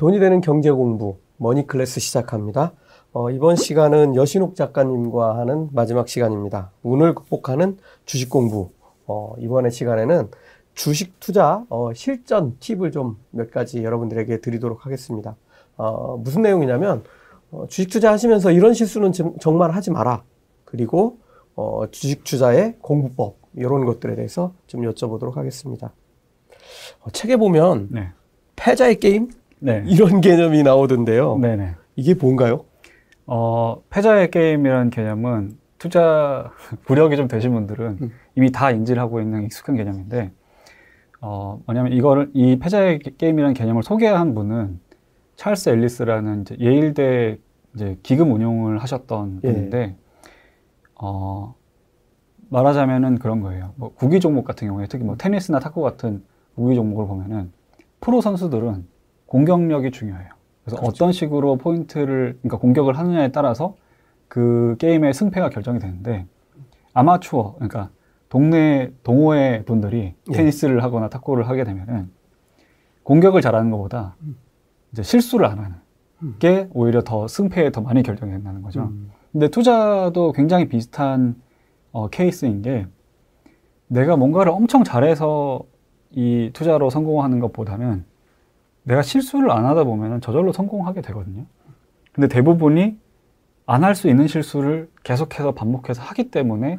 돈이 되는 경제 공부 머니 클래스 시작합니다. 어, 이번 시간은 여신옥 작가님과 하는 마지막 시간입니다. 운을 극복하는 주식 공부. 어, 이번에 시간에는 주식 투자 어, 실전 팁을 좀 몇 가지 여러분들에게 드리도록 하겠습니다. 어, 무슨 내용이냐면 어, 주식 투자 하시면서 이런 실수는 정말 하지 마라. 그리고 어, 주식 투자의 공부법 이런 것들에 대해서 좀 여쭤보도록 하겠습니다. 어, 책에 보면 네. 패자의 게임 네. 이런 개념이 나오던데요. 네네. 이게 뭔가요? 어, 패자의 게임이라는 개념은 투자 구력이 좀 되신 분들은 음. 이미 다 인지를 하고 있는 익숙한 개념인데, 어, 뭐냐면 이거를, 이 패자의 게임이라는 개념을 소개한 분은 찰스 앨리스라는 이제 예일대 이제 기금 운용을 하셨던 예. 분인데, 어, 말하자면은 그런 거예요. 뭐 구기 종목 같은 경우에 특히 뭐 테니스나 탁구 같은 구기 종목을 보면은 프로 선수들은 공격력이 중요해요. 그래서 그렇죠. 어떤 식으로 포인트를, 그러니까 공격을 하느냐에 따라서 그 게임의 승패가 결정이 되는데 아마추어, 그러니까 동네 동호회 분들이 예. 테니스를 하거나 탁구를 하게 되면은 공격을 잘하는 것보다 음. 이제 실수를 안 하는 음. 게 오히려 더 승패에 더 많이 결정이 된다는 거죠. 음. 근데 투자도 굉장히 비슷한 어, 케이스인 게 내가 뭔가를 엄청 잘해서 이 투자로 성공하는 것보다는 내가 실수를 안 하다 보면 저절로 성공하게 되거든요. 근데 대부분이 안 할 수 있는 실수를 계속해서 반복해서 하기 때문에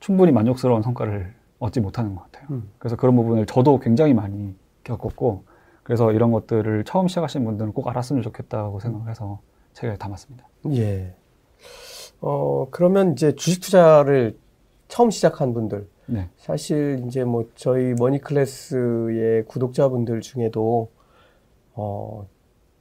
충분히 만족스러운 성과를 얻지 못하는 것 같아요. 음. 그래서 그런 부분을 저도 굉장히 많이 겪었고, 그래서 이런 것들을 처음 시작하신 분들은 꼭 알았으면 좋겠다고 생각해서 책에 담았습니다. 예. 어, 그러면 이제 주식 투자를 처음 시작한 분들, 네. 사실 이제 뭐 저희 머니 클래스의 구독자분들 중에도 어,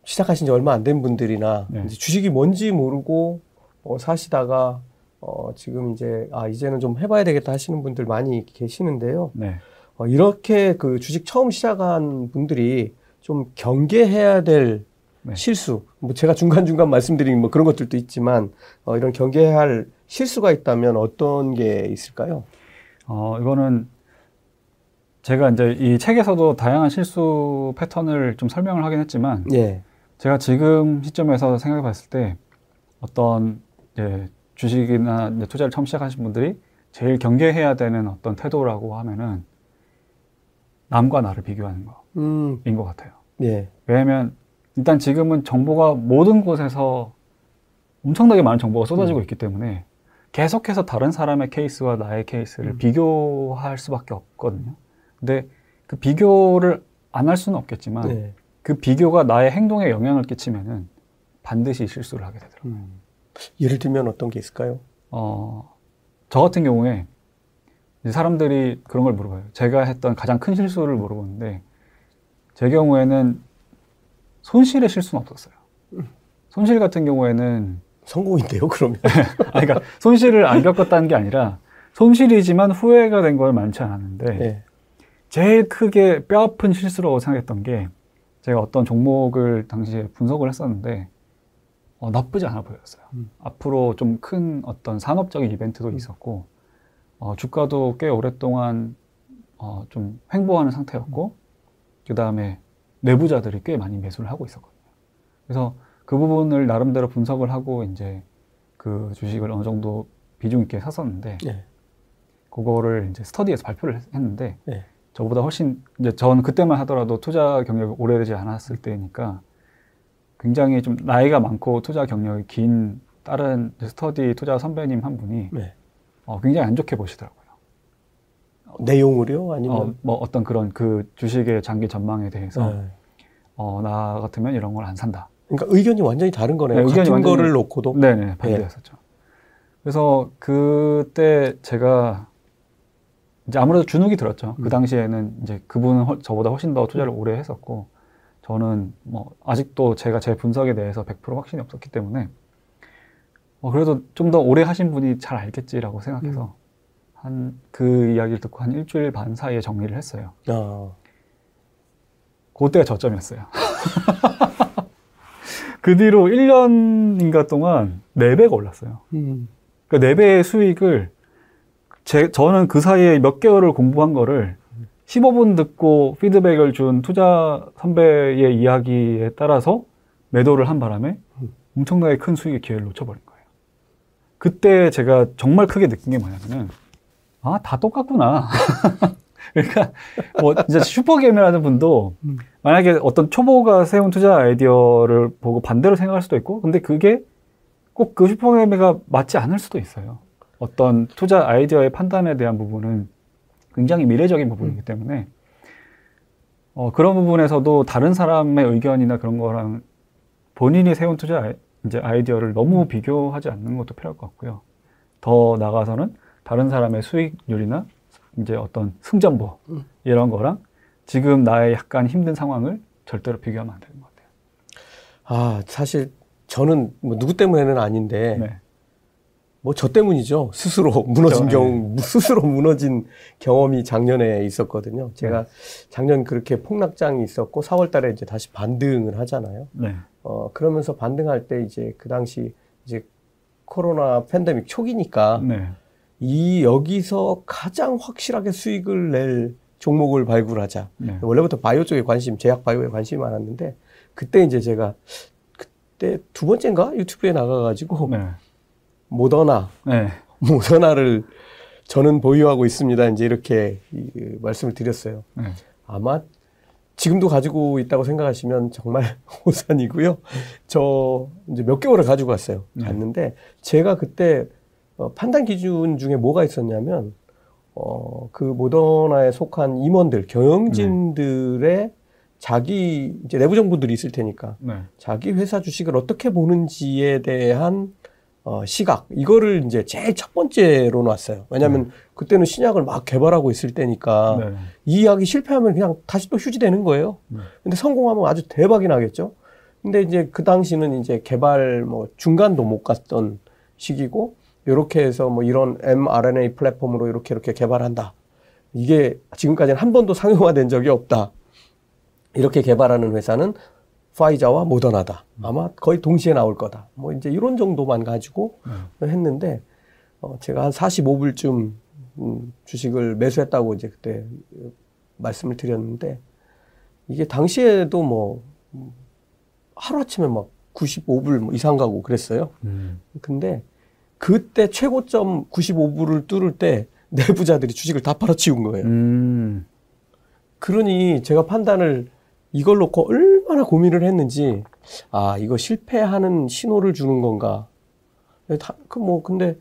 시작하신 지 얼마 안 된 분들이나 네. 주식이 뭔지 모르고 어, 사시다가 어, 지금 이제 아 이제는 좀 해봐야 되겠다 하시는 분들 많이 계시는데요. 네. 어, 이렇게 그 주식 처음 시작한 분들이 좀 경계해야 될 네. 실수, 뭐 제가 중간 중간 말씀드린 뭐 그런 것들도 있지만 어, 이런 경계할 실수가 있다면 어떤 게 있을까요? 어, 이거는 제가 이제 이 책에서도 다양한 실수 패턴을 좀 설명을 하긴 했지만, 예. 제가 지금 시점에서 생각해 봤을 때 어떤 이제 주식이나 투자를 처음 시작하신 분들이 제일 경계해야 되는 어떤 태도라고 하면은 남과 나를 비교하는 거인 음. 것 같아요. 예. 왜냐하면 일단 지금은 정보가 모든 곳에서 엄청나게 많은 정보가 쏟아지고 음. 있기 때문에 계속해서 다른 사람의 케이스와 나의 케이스를 음. 비교할 수밖에 없거든요. 근데 그 비교를 안 할 수는 없겠지만 네. 그 비교가 나의 행동에 영향을 끼치면은 반드시 실수를 하게 되더라고요. 음. 예를 들면 어떤 게 있을까요? 어, 저 같은 경우에 사람들이 그런 걸 물어봐요. 제가 했던 가장 큰 실수를 물어보는데 제 경우에는 손실의 실수는 없었어요. 음. 손실 같은 경우에는 성공인데요, 그러면? 그러니까 손실을 안 겪었다는 게 아니라 손실이지만 후회가 된 걸 많지 않았는데 네. 제일 크게 뼈아픈 실수라고 생각했던 게 제가 어떤 종목을 당시에 분석을 했었는데 어, 나쁘지 않아 보였어요. 음. 앞으로 좀 큰 어떤 산업적인 이벤트도 음. 있었고 어, 주가도 꽤 오랫동안 어, 좀 횡보하는 상태였고 그 다음에 내부자들이 꽤 많이 매수를 하고 있었거든요. 그래서 그 부분을 나름대로 분석을 하고 이제 그 주식을 어느 정도 비중 있게 샀었는데 네. 그거를 이제 스터디에서 발표를 했는데 네. 저보다 훨씬 이제 전 그때만 하더라도 투자 경력이 오래되지 않았을 때니까 굉장히 좀 나이가 많고 투자 경력이 긴 다른 스터디 투자 선배님 한 분이 네. 어, 굉장히 안 좋게 보시더라고요. 내용을요? 아니면 어, 뭐 어떤 그런 그 주식의 장기 전망에 대해서 네. 어, 나 같으면 이런 걸 안 산다. 그러니까 의견이 완전히 다른 거네요. 네, 같은 완전히, 거를 놓고도. 네네 반대였었죠. 네. 그래서 그때 제가 이제 아무래도 주눅이 들었죠. 그 음. 그 당시에는 이제 그분은 허, 저보다 훨씬 더 투자를 오래 했었고, 저는 뭐 아직도 제가 제 분석에 대해서 100% 확신이 없었기 때문에 어, 그래도 좀 더 오래 하신 분이 잘 알겠지라고 생각해서 음. 한그 이야기를 듣고 한 일주일 반 사이에 정리를 했어요. 아. 그때가 저점이었어요. 그 뒤로 1년인가 동안 4배가 올랐어요. 음. 그 그러니까 4배의 수익을 제, 저는 그 사이에 몇 개월을 공부한 거를 15분 듣고 피드백을 준 투자 선배의 이야기에 따라서 매도를 한 바람에 엄청나게 큰 수익의 기회를 놓쳐버린 거예요. 그때 제가 정말 크게 느낀 게 뭐냐면은, 아, 다 똑같구나. 그러니까, 뭐, 진짜 슈퍼게임이라는 분도 만약에 어떤 초보가 세운 투자 아이디어를 보고 반대로 생각할 수도 있고, 근데 그게 꼭 그 슈퍼게임가 맞지 않을 수도 있어요. 어떤 투자 아이디어의 판단에 대한 부분은 굉장히 미래적인 부분이기 때문에 어, 그런 부분에서도 다른 사람의 의견이나 그런 거랑 본인이 세운 투자 아이, 이제 아이디어를 너무 비교하지 않는 것도 필요할 것 같고요. 더 나가서는 다른 사람의 수익률이나 이제 어떤 승전보 이런 거랑 지금 나의 약간 힘든 상황을 절대로 비교하면 안 되는 것 같아요. 아 사실 저는 뭐 누구 때문에는 아닌데 네. 뭐 저 때문이죠. 스스로 무너진 그렇죠. 경우, 네. 스스로 무너진 경험이 작년에 있었거든요. 제가 네. 작년 그렇게 폭락장이 있었고 4월 달에 이제 다시 반등을 하잖아요. 네. 어, 그러면서 반등할 때 이제 그 당시 이제 코로나 팬데믹 초기니까 네. 이 여기서 가장 확실하게 수익을 낼 종목을 발굴하자. 네. 원래부터 바이오 쪽에 관심, 제약 바이오에 관심이 많았는데 그때 이제 제가 그때 두 번째인가 유튜브에 나가가지고 네. 모더나, 네. 모더나를 저는 보유하고 있습니다. 이제 이렇게 말씀을 드렸어요. 네. 아마 지금도 가지고 있다고 생각하시면 정말 호산이고요. 저 이제 몇 개월을 가지고 갔어요. 네. 갔는데 제가 그때 어, 판단 기준 중에 뭐가 있었냐면 어, 그 모더나에 속한 임원들, 경영진들의 네. 자기 이제 내부 정보들이 있을 테니까 네. 자기 회사 주식을 어떻게 보는지에 대한 어, 시각 이거를 이제 제일 첫 번째로 놨어요. 왜냐하면 네. 그때는 신약을 막 개발하고 있을 때니까 네. 이 이야기 실패하면 그냥 다시 또 휴지되는 거예요. 네. 근데 성공하면 아주 대박이 나겠죠. 근데 이제 그 당시는 이제 개발 뭐 중간도 못 갔던 시기고 이렇게 해서 뭐 이런 mRNA 플랫폼으로 이렇게 이렇게 개발한다. 이게 지금까지는 한 번도 상용화된 적이 없다. 이렇게 개발하는 회사는 파이자와 모더나다. 아마 거의 동시에 나올 거다. 뭐 이제 이런 정도만 가지고 음. 했는데 어 제가 한 45불쯤 음 주식을 매수했다고 이제 그때 말씀을 드렸는데 이게 당시에도 뭐 하루아침에 막 95불 뭐 이상 가고 그랬어요. 음. 근데 그때 최고점 95불을 뚫을 때 내부자들이 주식을 다 팔아치운 거예요. 음. 그러니 제가 판단을 이걸 놓고 얼마나 고민을 했는지, 아, 이거 실패하는 신호를 주는 건가. 그 뭐, 근데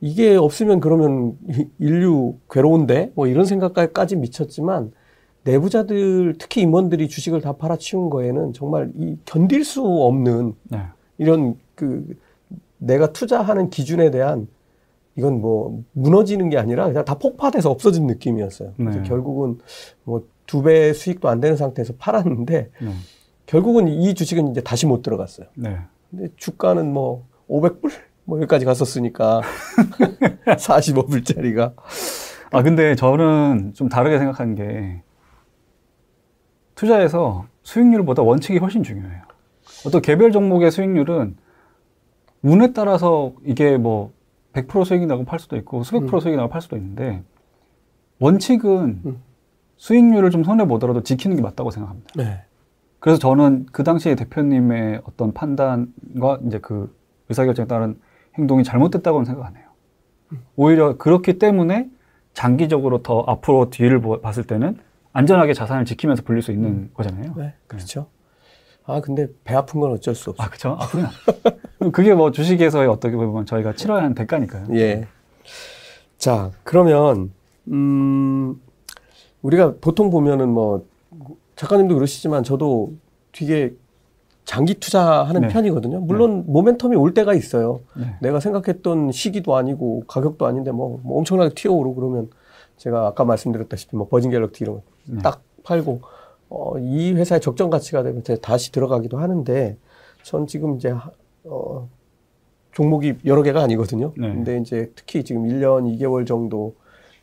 이게 없으면 그러면 인류 괴로운데? 뭐 이런 생각까지 미쳤지만, 내부자들, 특히 임원들이 주식을 다 팔아치운 거에는 정말 이 견딜 수 없는 네. 이런 그 내가 투자하는 기준에 대한 이건 뭐 무너지는 게 아니라 그냥 다 폭파돼서 없어진 느낌이었어요. 네. 그래서 결국은 뭐 두 배 수익도 안 되는 상태에서 팔았는데 네. 결국은 이 주식은 이제 다시 못 들어갔어요. 네. 근데 주가는 뭐 500불 뭐 여기까지 갔었으니까 45불짜리가 아 근데 저는 좀 다르게 생각하는 게 투자에서 수익률보다 원칙이 훨씬 중요해요. 어떤 개별 종목의 수익률은 운에 따라서 이게 뭐 100% 수익이 나고 팔 수도 있고 수백 프로 음. 수익이 나고 팔 수도 있는데 원칙은 음. 수익률을 좀 손해 보더라도 지키는 게 맞다고 생각합니다. 네. 그래서 저는 그 당시에 대표님의 어떤 판단과 이제 그 의사결정에 따른 행동이 잘못됐다고는 생각 안 해요. 음. 오히려 그렇기 때문에 장기적으로 더 앞으로 뒤를 봤을 때는 안전하게 자산을 지키면서 불릴 수 있는 음. 거잖아요. 네, 그렇죠. 아, 근데 배 아픈 건 어쩔 수 없어. 아, 그쵸? 아, 그냥. 그게 뭐 주식에서의 어떻게 보면 저희가 치러야 하는 대가니까요. 예. 자, 그러면, 음, 우리가 보통 보면은 뭐, 작가님도 그러시지만 저도 되게 장기 투자하는 네. 편이거든요. 물론 네. 모멘텀이 올 때가 있어요. 네. 내가 생각했던 시기도 아니고 가격도 아닌데 뭐, 뭐 엄청나게 튀어오르고 그러면 제가 아까 말씀드렸다시피 뭐 버진 갤럭티 이런 거딱 네. 팔고 어, 이 회사의 적정 가치가 되면 다시 들어가기도 하는데 전 지금 이제 어, 종목이 여러 개가 아니거든요. 네. 근데 이제 특히 지금 1년 2개월 정도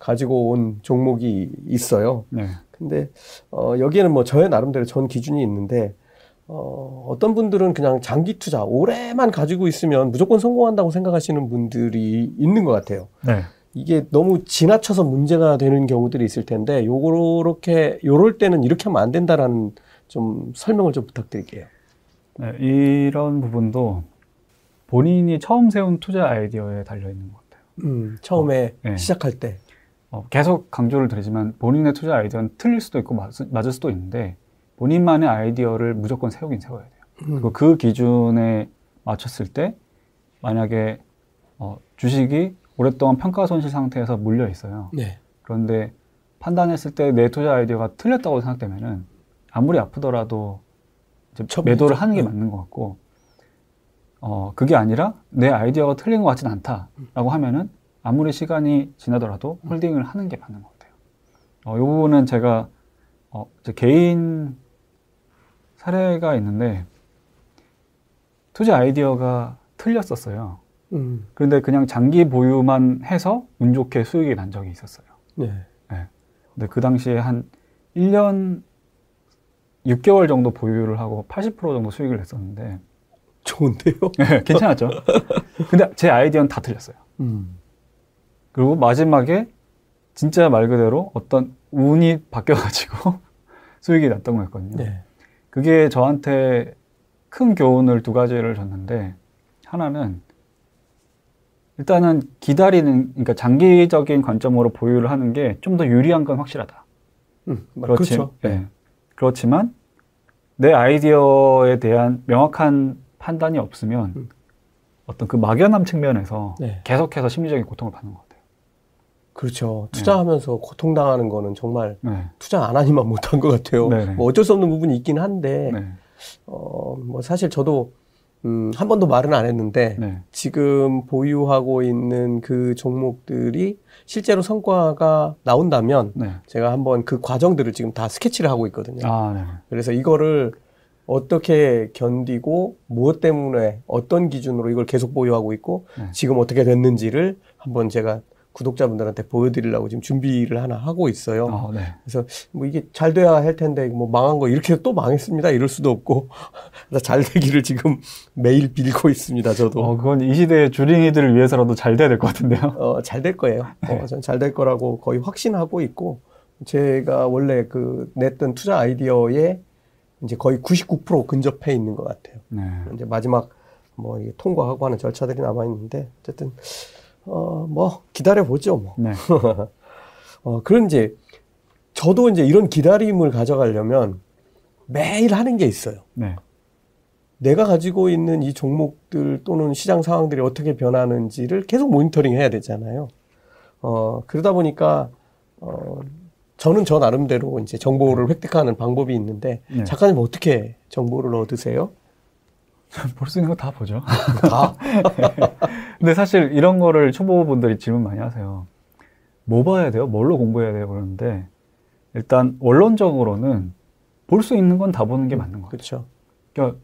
가지고 온 종목이 있어요. 네. 근데 어, 여기에는 뭐 저의 나름대로 전 기준이 있는데 어, 어떤 분들은 그냥 장기 투자 오래만 가지고 있으면 무조건 성공한다고 생각하시는 분들이 있는 것 같아요. 네. 이게 너무 지나쳐서 문제가 되는 경우들이 있을 텐데 요렇게 요럴 때는 이렇게 하면 안 된다라는 좀 설명을 좀 부탁드릴게요. 네, 이런 부분도 본인이 처음 세운 투자 아이디어에 달려 있는 것 같아요. 음, 처음에 어, 네. 시작할 때 어, 계속 강조를 드리지만 본인의 투자 아이디어는 틀릴 수도 있고 맞, 맞을 수도 있는데 본인만의 아이디어를 무조건 세우긴 세워야 돼요. 음. 그리고 그 기준에 맞췄을 때 만약에 어, 주식이 오랫동안 평가 손실 상태에서 물려 있어요. 네. 그런데 판단했을 때 내 투자 아이디어가 틀렸다고 생각되면은 아무리 아프더라도 매도를 하는 게 네. 맞는 것 같고 어 그게 아니라 내 아이디어가 틀린 것 같진 않다라고 하면은 아무리 시간이 지나더라도 홀딩을 하는 게 맞는 것 같아요. 어, 이 부분은 제가 어, 제 개인 사례가 있는데 투자 아이디어가 틀렸었어요. 음. 그런데 그냥 장기 보유만 해서 운 좋게 수익이 난 적이 있었어요. 네. 네. 근데 그 당시에 한 1년 6개월 정도 보유를 하고 80% 정도 수익을 냈었는데 좋은데요? 네, 괜찮았죠. 근데 제 아이디어는 다 틀렸어요. 음. 그리고 마지막에 진짜 말 그대로 어떤 운이 바뀌어가지고 수익이 났던 거였거든요. 네. 그게 저한테 큰 교훈을 두 가지를 줬는데 하나는 일단은 기다리는 그러니까 장기적인 관점으로 보유를 하는 게 좀 더 유리한 건 확실하다. 음, 그렇지, 그렇죠. 네. 그렇지만 내 아이디어에 대한 명확한 판단이 없으면 음. 어떤 그 막연함 측면에서 네. 계속해서 심리적인 고통을 받는 것 같아요. 그렇죠. 투자하면서 네. 고통당하는 거는 정말 네. 투자 안 하니만 못한 것 같아요. 네, 네. 뭐 어쩔 수 없는 부분이 있긴 한데, 네. 어, 뭐 사실 저도 음, 한 번도 말은 안 했는데 네. 지금 보유하고 있는 그 종목들이 실제로 성과가 나온다면 네. 제가 한번 그 과정들을 지금 다 스케치를 하고 있거든요. 아, 네. 그래서 이거를 어떻게 견디고 무엇 때문에 어떤 기준으로 이걸 계속 보유하고 있고 네. 지금 어떻게 됐는지를 한번 제가 구독자분들한테 보여드리려고 지금 준비를 하나 하고 있어요. 어, 네. 그래서 뭐 이게 잘 돼야 할 텐데 뭐 망한 거 이렇게 또 망했습니다. 이럴 수도 없고 잘 되기를 지금 매일 빌고 있습니다. 저도. 어, 그건 이 시대의 주린이들을 위해서라도 잘 돼야 될 것 같은데요. 어, 잘 될 거예요. 어, 전 잘 될 거라고 거의 확신하고 있고 제가 원래 그 냈던 투자 아이디어에 이제 거의 99% 근접해 있는 것 같아요. 네. 이제 마지막 뭐 통과하고 하는 절차들이 남아 있는데 어쨌든 어, 뭐, 기다려보죠, 뭐. 네. 어, 그런 이제, 저도 이제 이런 기다림을 가져가려면 매일 하는 게 있어요. 네. 내가 가지고 있는 이 종목들 또는 시장 상황들이 어떻게 변하는지를 계속 모니터링 해야 되잖아요. 어, 그러다 보니까, 어, 저는 저 나름대로 이제 정보를 획득하는 방법이 있는데, 네. 작가님 어떻게 정보를 얻으세요? 볼 수 있는 거 다 보죠. 다? 근데 사실 이런 거를 초보분들이 질문 많이 하세요. 뭐 봐야 돼요? 뭘로 공부해야 돼요? 그러는데 일단 원론적으로는 볼 수 있는 건 다 보는 게 맞는 거죠. 그렇죠. 그러니까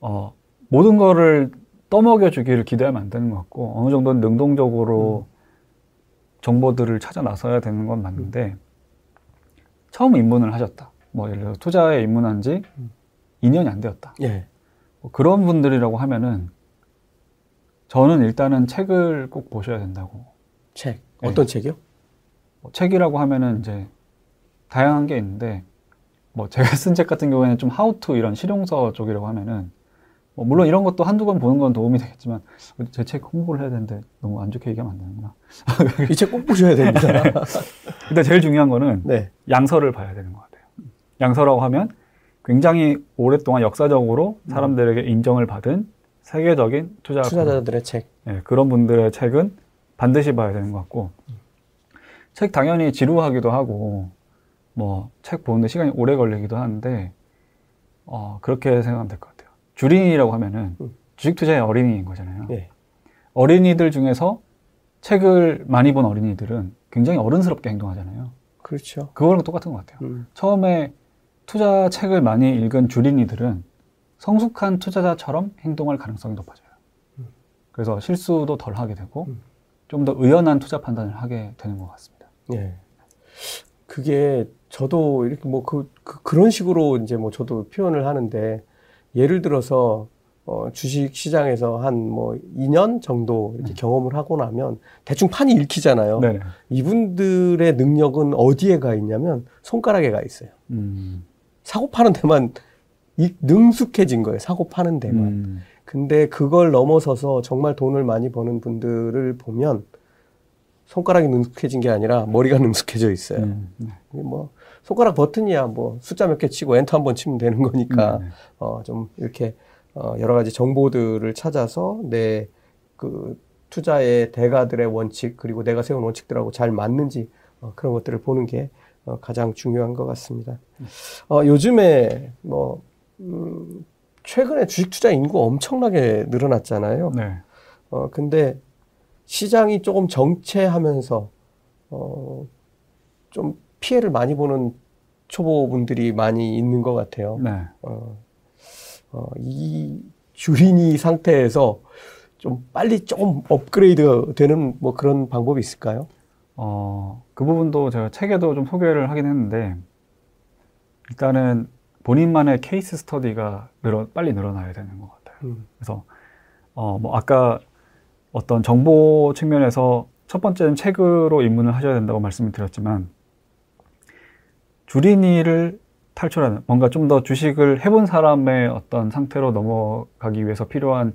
어, 모든 거를 떠먹여 주기를 기대하면 안 되는 것 같고 어느 정도는 능동적으로 음. 정보들을 찾아 나서야 되는 건 맞는데 처음 입문을 하셨다. 뭐 예를 들어 투자에 입문한 지 음. 2년이 안 되었다. 예. 뭐 그런 분들이라고 하면은 저는 일단은 책을 꼭 보셔야 된다고. 책. 네. 어떤 책이요? 뭐 책이라고 하면은 이제 다양한 게 있는데 뭐 제가 쓴 책 같은 경우에는 좀 하우투 이런 실용서 쪽이라고 하면은 뭐 물론 이런 것도 한두 권 보는 건 도움이 되겠지만 제 책 홍보를 해야 되는데 너무 안 좋게 얘기하면 안 되는구나. 이 책 꼭 보셔야 됩니다. 근데 제일 중요한 거는 네. 양서를 봐야 되는 것 같아요. 양서라고 하면 굉장히 오랫동안 역사적으로 사람들에게 인정을 받은 세계적인 투자 투자자들의 책. 네, 그런 분들의 책은 반드시 봐야 되는 것 같고 책 당연히 지루하기도 하고 뭐 책 보는데 시간이 오래 걸리기도 하는데 어, 그렇게 생각하면 될 것 같아요. 주린이라고 하면은 음. 주식 투자의 어린이인 거잖아요. 네. 어린이들 중에서 책을 많이 본 어린이들은 굉장히 어른스럽게 행동하잖아요. 그렇죠. 그거랑 똑같은 것 같아요. 음. 처음에 투자 책을 많이 읽은 주린이들은 성숙한 투자자처럼 행동할 가능성이 높아져요. 그래서 실수도 덜 하게 되고 음. 좀더 의연한 투자 판단을 하게 되는 것 같습니다. 예. 그게 저도 이렇게 뭐 그, 그, 그런 식으로 이제 뭐 저도 표현을 하는데 예를 들어서 어, 주식 시장에서 한 뭐 2년 정도 이렇게 음. 경험을 하고 나면 대충 판이 읽히잖아요. 네 이분들의 능력은 어디에 가 있냐면 손가락에 가 있어요. 음. 사고 파는 데만 능숙해진 거예요. 사고 파는 데만. 음. 근데 그걸 넘어서서 정말 돈을 많이 버는 분들을 보면 손가락이 능숙해진 게 아니라 머리가 능숙해져 있어요. 음. 네. 뭐 손가락 버튼이야 뭐 숫자 몇 개 치고 엔터 한 번 치면 되는 거니까 음. 어좀 이렇게 어 여러 가지 정보들을 찾아서 내 그 투자의 대가들의 원칙 그리고 내가 세운 원칙들하고 잘 맞는지 어 그런 것들을 보는 게 어 가장 중요한 것 같습니다. 어 요즘에 뭐 음, 최근에 주식 투자 인구 엄청나게 늘어났잖아요. 네. 어, 근데 시장이 조금 정체하면서, 어, 좀 피해를 많이 보는 초보분들이 많이 있는 것 같아요. 네. 어, 어, 이 주린이 상태에서 좀 빨리 조금 업그레이드 되는 뭐 그런 방법이 있을까요? 어, 그 부분도 제가 책에도 좀 소개를 하긴 했는데, 일단은 본인만의 케이스 스터디가 늘어, 빨리 늘어나야 되는 것 같아요. 음. 그래서 어, 뭐 아까 어떤 정보 측면에서 첫 번째는 책으로 입문을 하셔야 된다고 말씀을 드렸지만 주린이를 탈출하는 뭔가 좀 더 주식을 해본 사람의 어떤 상태로 넘어가기 위해서 필요한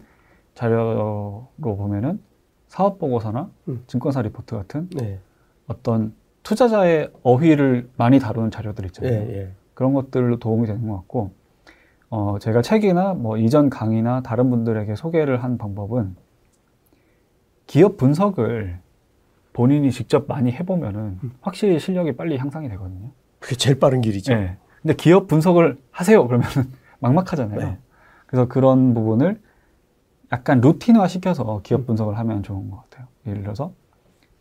자료로 보면은 사업 보고서나 음. 증권사 리포트 같은 네. 어떤 투자자의 어휘를 많이 다루는 자료들 있잖아요. 예, 예. 그런 것들로 도움이 되는 것 같고, 어, 제가 책이나 뭐 이전 강의나 다른 분들에게 소개를 한 방법은 기업 분석을 본인이 직접 많이 해보면은 확실히 실력이 빨리 향상이 되거든요. 그게 제일 빠른 길이죠. 네. 근데 기업 분석을 하세요. 그러면은 막막하잖아요. 네. 그래서 그런 부분을 약간 루틴화 시켜서 기업 분석을 하면 좋은 것 같아요. 예를 들어서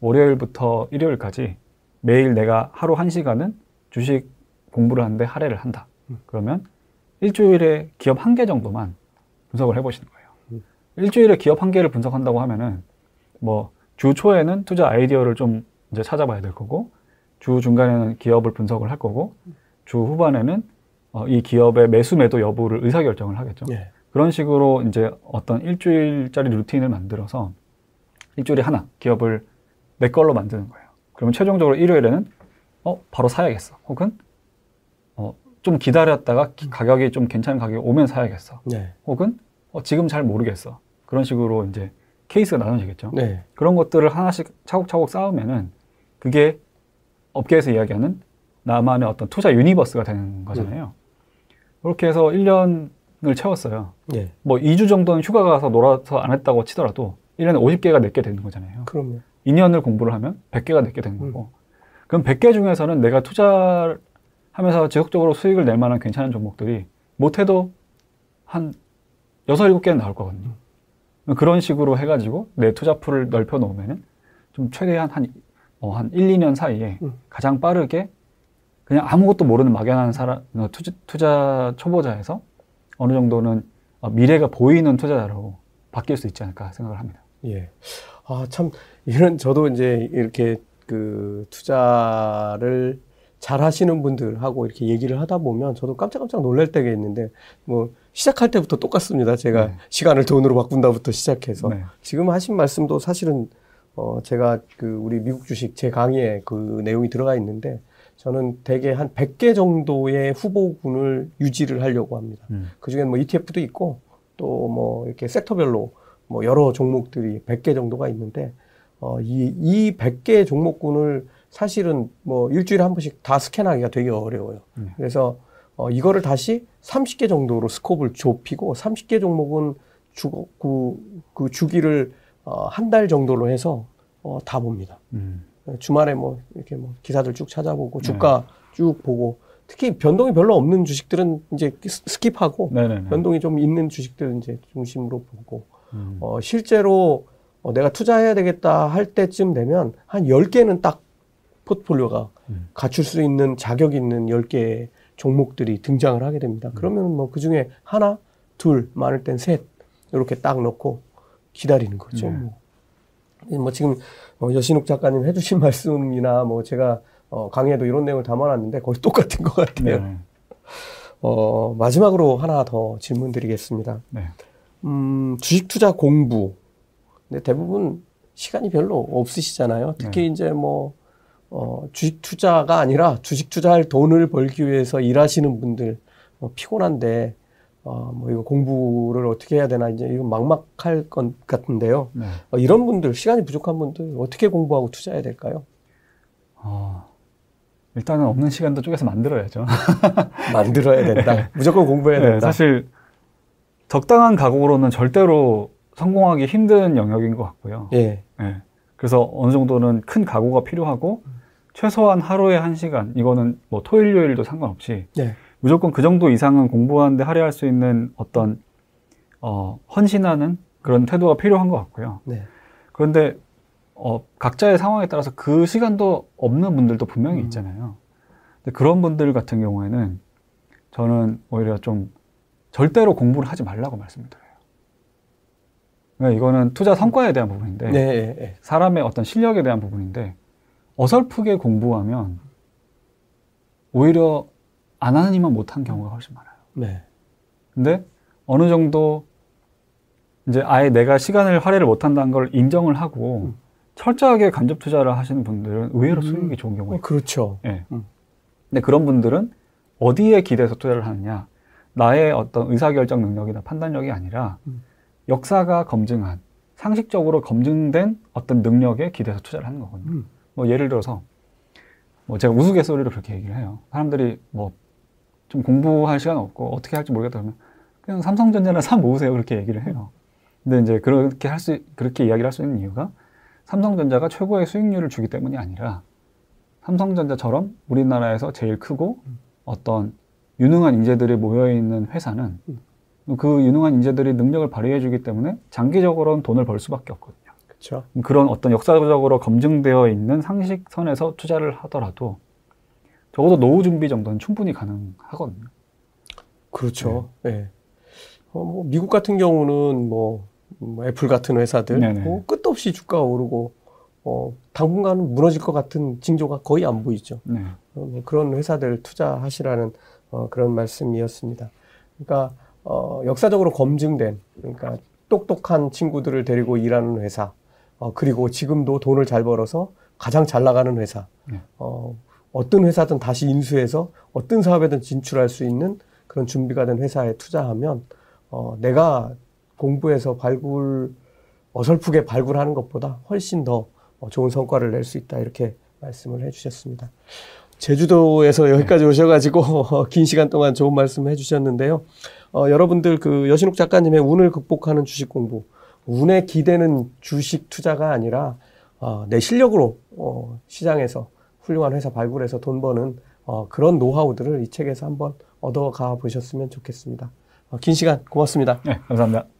월요일부터 일요일까지 매일 내가 하루 한 시간은 주식 공부를 하는데 할애를 한다. 음. 그러면 일주일에 기업 한 개 정도만 분석을 해보시는 거예요. 음. 일주일에 기업 한 개를 분석한다고 하면은 뭐 주 초에는 투자 아이디어를 좀 이제 찾아봐야 될 거고 주 중간에는 기업을 분석을 할 거고 주 후반에는 어, 이 기업의 매수 매도 여부를 의사 결정을 하겠죠. 예. 그런 식으로 이제 어떤 일주일짜리 루틴을 만들어서 일주일에 하나 기업을 내 걸로 만드는 거예요. 그러면 최종적으로 일요일에는 어 바로 사야겠어. 혹은 좀 기다렸다가 기, 가격이 좀 괜찮은 가격이 오면 사야겠어. 네. 혹은 어, 지금 잘 모르겠어. 그런 식으로 이제 케이스가 나눠지겠죠. 네. 그런 것들을 하나씩 차곡차곡 쌓으면은 그게 업계에서 이야기하는 나만의 어떤 투자 유니버스가 되는 거잖아요. 네. 그렇게 해서 1년을 채웠어요. 네. 뭐 2주 정도는 휴가 가서 놀아서 안 했다고 치더라도 1년에 50개가 내게 되는 거잖아요. 그럼요. 2년을 공부를 하면 100개가 내게 되는 음. 거고. 음. 그럼 100개 중에서는 내가 투자 하면서 지속적으로 수익을 낼 만한 괜찮은 종목들이 못해도 한 여섯 일곱 개는 나올 거거든요. 그런 식으로 해가지고 내 투자풀을 넓혀 놓으면은 좀 최대한 한, 어, 한 1, 2년 사이에 음. 가장 빠르게 그냥 아무것도 모르는 막연한 사람, 어, 투자, 투자 초보자에서 어느 정도는 어, 미래가 보이는 투자자로 바뀔 수 있지 않을까 생각을 합니다. 예. 아, 참, 이런, 저도 이제 이렇게 그 투자를 잘 하시는 분들하고 이렇게 얘기를 하다 보면 저도 깜짝깜짝 놀랄 때가 있는데 뭐 시작할 때부터 똑같습니다. 제가 네. 시간을 돈으로 바꾼다부터 시작해서 네. 지금 하신 말씀도 사실은 어 제가 그 우리 미국 주식 제 강의에 그 내용이 들어가 있는데 저는 대개 한 100개 정도의 후보군을 유지를 하려고 합니다. 음. 그 중에는 뭐 ETF도 있고 또 뭐 이렇게 섹터별로 뭐 여러 종목들이 100개 정도가 있는데 어, 이, 이 100개 종목군을 사실은 뭐 일주일에 한 번씩 다 스캔하기가 되게 어려워요. 네. 그래서 어, 이거를 다시 30개 정도로 스코프를 좁히고 30개 종목은 주, 그, 그 주기를 어, 한 달 정도로 해서 어, 다 봅니다. 음. 주말에 뭐 이렇게 뭐 기사들 쭉 찾아보고 주가 네. 쭉 보고 특히 변동이 별로 없는 주식들은 이제 스킵하고 네네네. 변동이 좀 있는 주식들은 이제 중심으로 보고 음. 어, 실제로 어, 내가 투자해야 되겠다 할 때쯤 되면 한 10개는 딱 포트폴리오가 음. 갖출 수 있는 자격 있는 10개의 종목들이 등장을 하게 됩니다. 음. 그러면 뭐 그 중에 하나, 둘, 많을 땐 셋, 이렇게 딱 넣고 기다리는 거죠. 네. 뭐. 뭐 지금 어, 여신욱 작가님 해주신 말씀이나 뭐 제가 어, 강의에도 이런 내용을 담아놨는데 거의 똑같은 것 같아요. 네. 어, 마지막으로 하나 더 질문 드리겠습니다. 네. 음, 주식 투자 공부. 근데 대부분 시간이 별로 없으시잖아요. 특히 네. 이제 뭐, 어, 주식 투자가 아니라 주식 투자할 돈을 벌기 위해서 일하시는 분들, 어, 피곤한데, 어, 뭐 이거 공부를 어떻게 해야 되나 이제 이거 막막할 것 같은데요. 네. 어, 이런 분들 시간이 부족한 분들 어떻게 공부하고 투자해야 될까요? 어, 일단은 없는 시간도 쪼개서 만들어야죠. 만들어야 된다. 네. 무조건 공부해야 된다. 네, 사실 적당한 각오로는 절대로 성공하기 힘든 영역인 것 같고요. 예. 네. 그래서 어느 정도는 큰 각오가 필요하고 최소한 하루에 한 시간 이거는 뭐 토일 요일도 상관없이 네. 무조건 그 정도 이상은 공부하는데 할애할 수 있는 어떤 어, 헌신하는 그런 태도가 필요한 것 같고요. 네. 그런데 어, 각자의 상황에 따라서 그 시간도 없는 분들도 분명히 음. 있잖아요. 근데 그런 분들 같은 경우에는 저는 오히려 좀 절대로 공부를 하지 말라고 말씀드려요. 그러니까 이거는 투자 성과에 대한 부분인데 네, 네, 네. 사람의 어떤 실력에 대한 부분인데 어설프게 공부하면 오히려 안 하는 이만 못한 경우가 훨씬 많아요. 네. 근데 어느 정도 이제 아예 내가 시간을 할애를 못한다는 걸 인정을 하고 음. 철저하게 간접 투자를 하시는 분들은 의외로 음. 수익이 좋은 경우가 있어요. 그렇죠. 예. 네. 음. 근데 그런 분들은 어디에 기대서 투자를 하느냐? 나의 어떤 의사결정 능력이나 판단력이 아니라 음. 역사가 검증한 상식적으로 검증된 어떤 능력에 기대서 투자를 하는 거거든요. 음. 뭐 예를 들어서 뭐 제가 우스갯소리로 그렇게 얘기를 해요. 사람들이 뭐 좀 공부할 시간 없고 어떻게 할지 모르겠다 그러면 그냥 삼성전자나 사 모으세요 그렇게 얘기를 해요. 근데 이제 그렇게 할 수 그렇게 이야기를 할 수 있는 이유가 삼성전자가 최고의 수익률을 주기 때문이 아니라 삼성전자처럼 우리나라에서 제일 크고 어떤 유능한 인재들이 모여 있는 회사는 그 유능한 인재들이 능력을 발휘해 주기 때문에 장기적으로는 돈을 벌 수밖에 없거든요. 그렇죠. 그런 어떤 역사적으로 검증되어 있는 상식선에서 투자를 하더라도 적어도 노후 준비 정도는 충분히 가능하거든요. 그렇죠. 네. 네. 어, 뭐 미국 같은 경우는 뭐, 뭐 애플 같은 회사들 뭐 끝도 없이 주가가 오르고 어, 당분간은 무너질 것 같은 징조가 거의 안 보이죠. 네. 어, 뭐 그런 회사들 투자하시라는 어, 그런 말씀이었습니다. 그러니까 어, 역사적으로 검증된 그러니까 똑똑한 친구들을 데리고 일하는 회사 어, 그리고 지금도 돈을 잘 벌어서 가장 잘 나가는 회사 네. 어, 어떤 회사든 다시 인수해서 어떤 사업에든 진출할 수 있는 그런 준비가 된 회사에 투자하면 어, 내가 공부해서 발굴 어설프게 발굴하는 것보다 훨씬 더 어, 좋은 성과를 낼 수 있다 이렇게 말씀을 해주셨습니다. 제주도에서 여기까지 네. 오셔가지고 긴 시간 동안 좋은 말씀 해주셨는데요. 어, 여러분들 그 여신욱 작가님의 운을 극복하는 주식 공부, 운에 기대는 주식 투자가 아니라 어, 내 실력으로 어, 시장에서 훌륭한 회사 발굴해서 돈 버는 어, 그런 노하우들을 이 책에서 한번 얻어가 보셨으면 좋겠습니다. 어, 긴 시간 고맙습니다. 네, 감사합니다.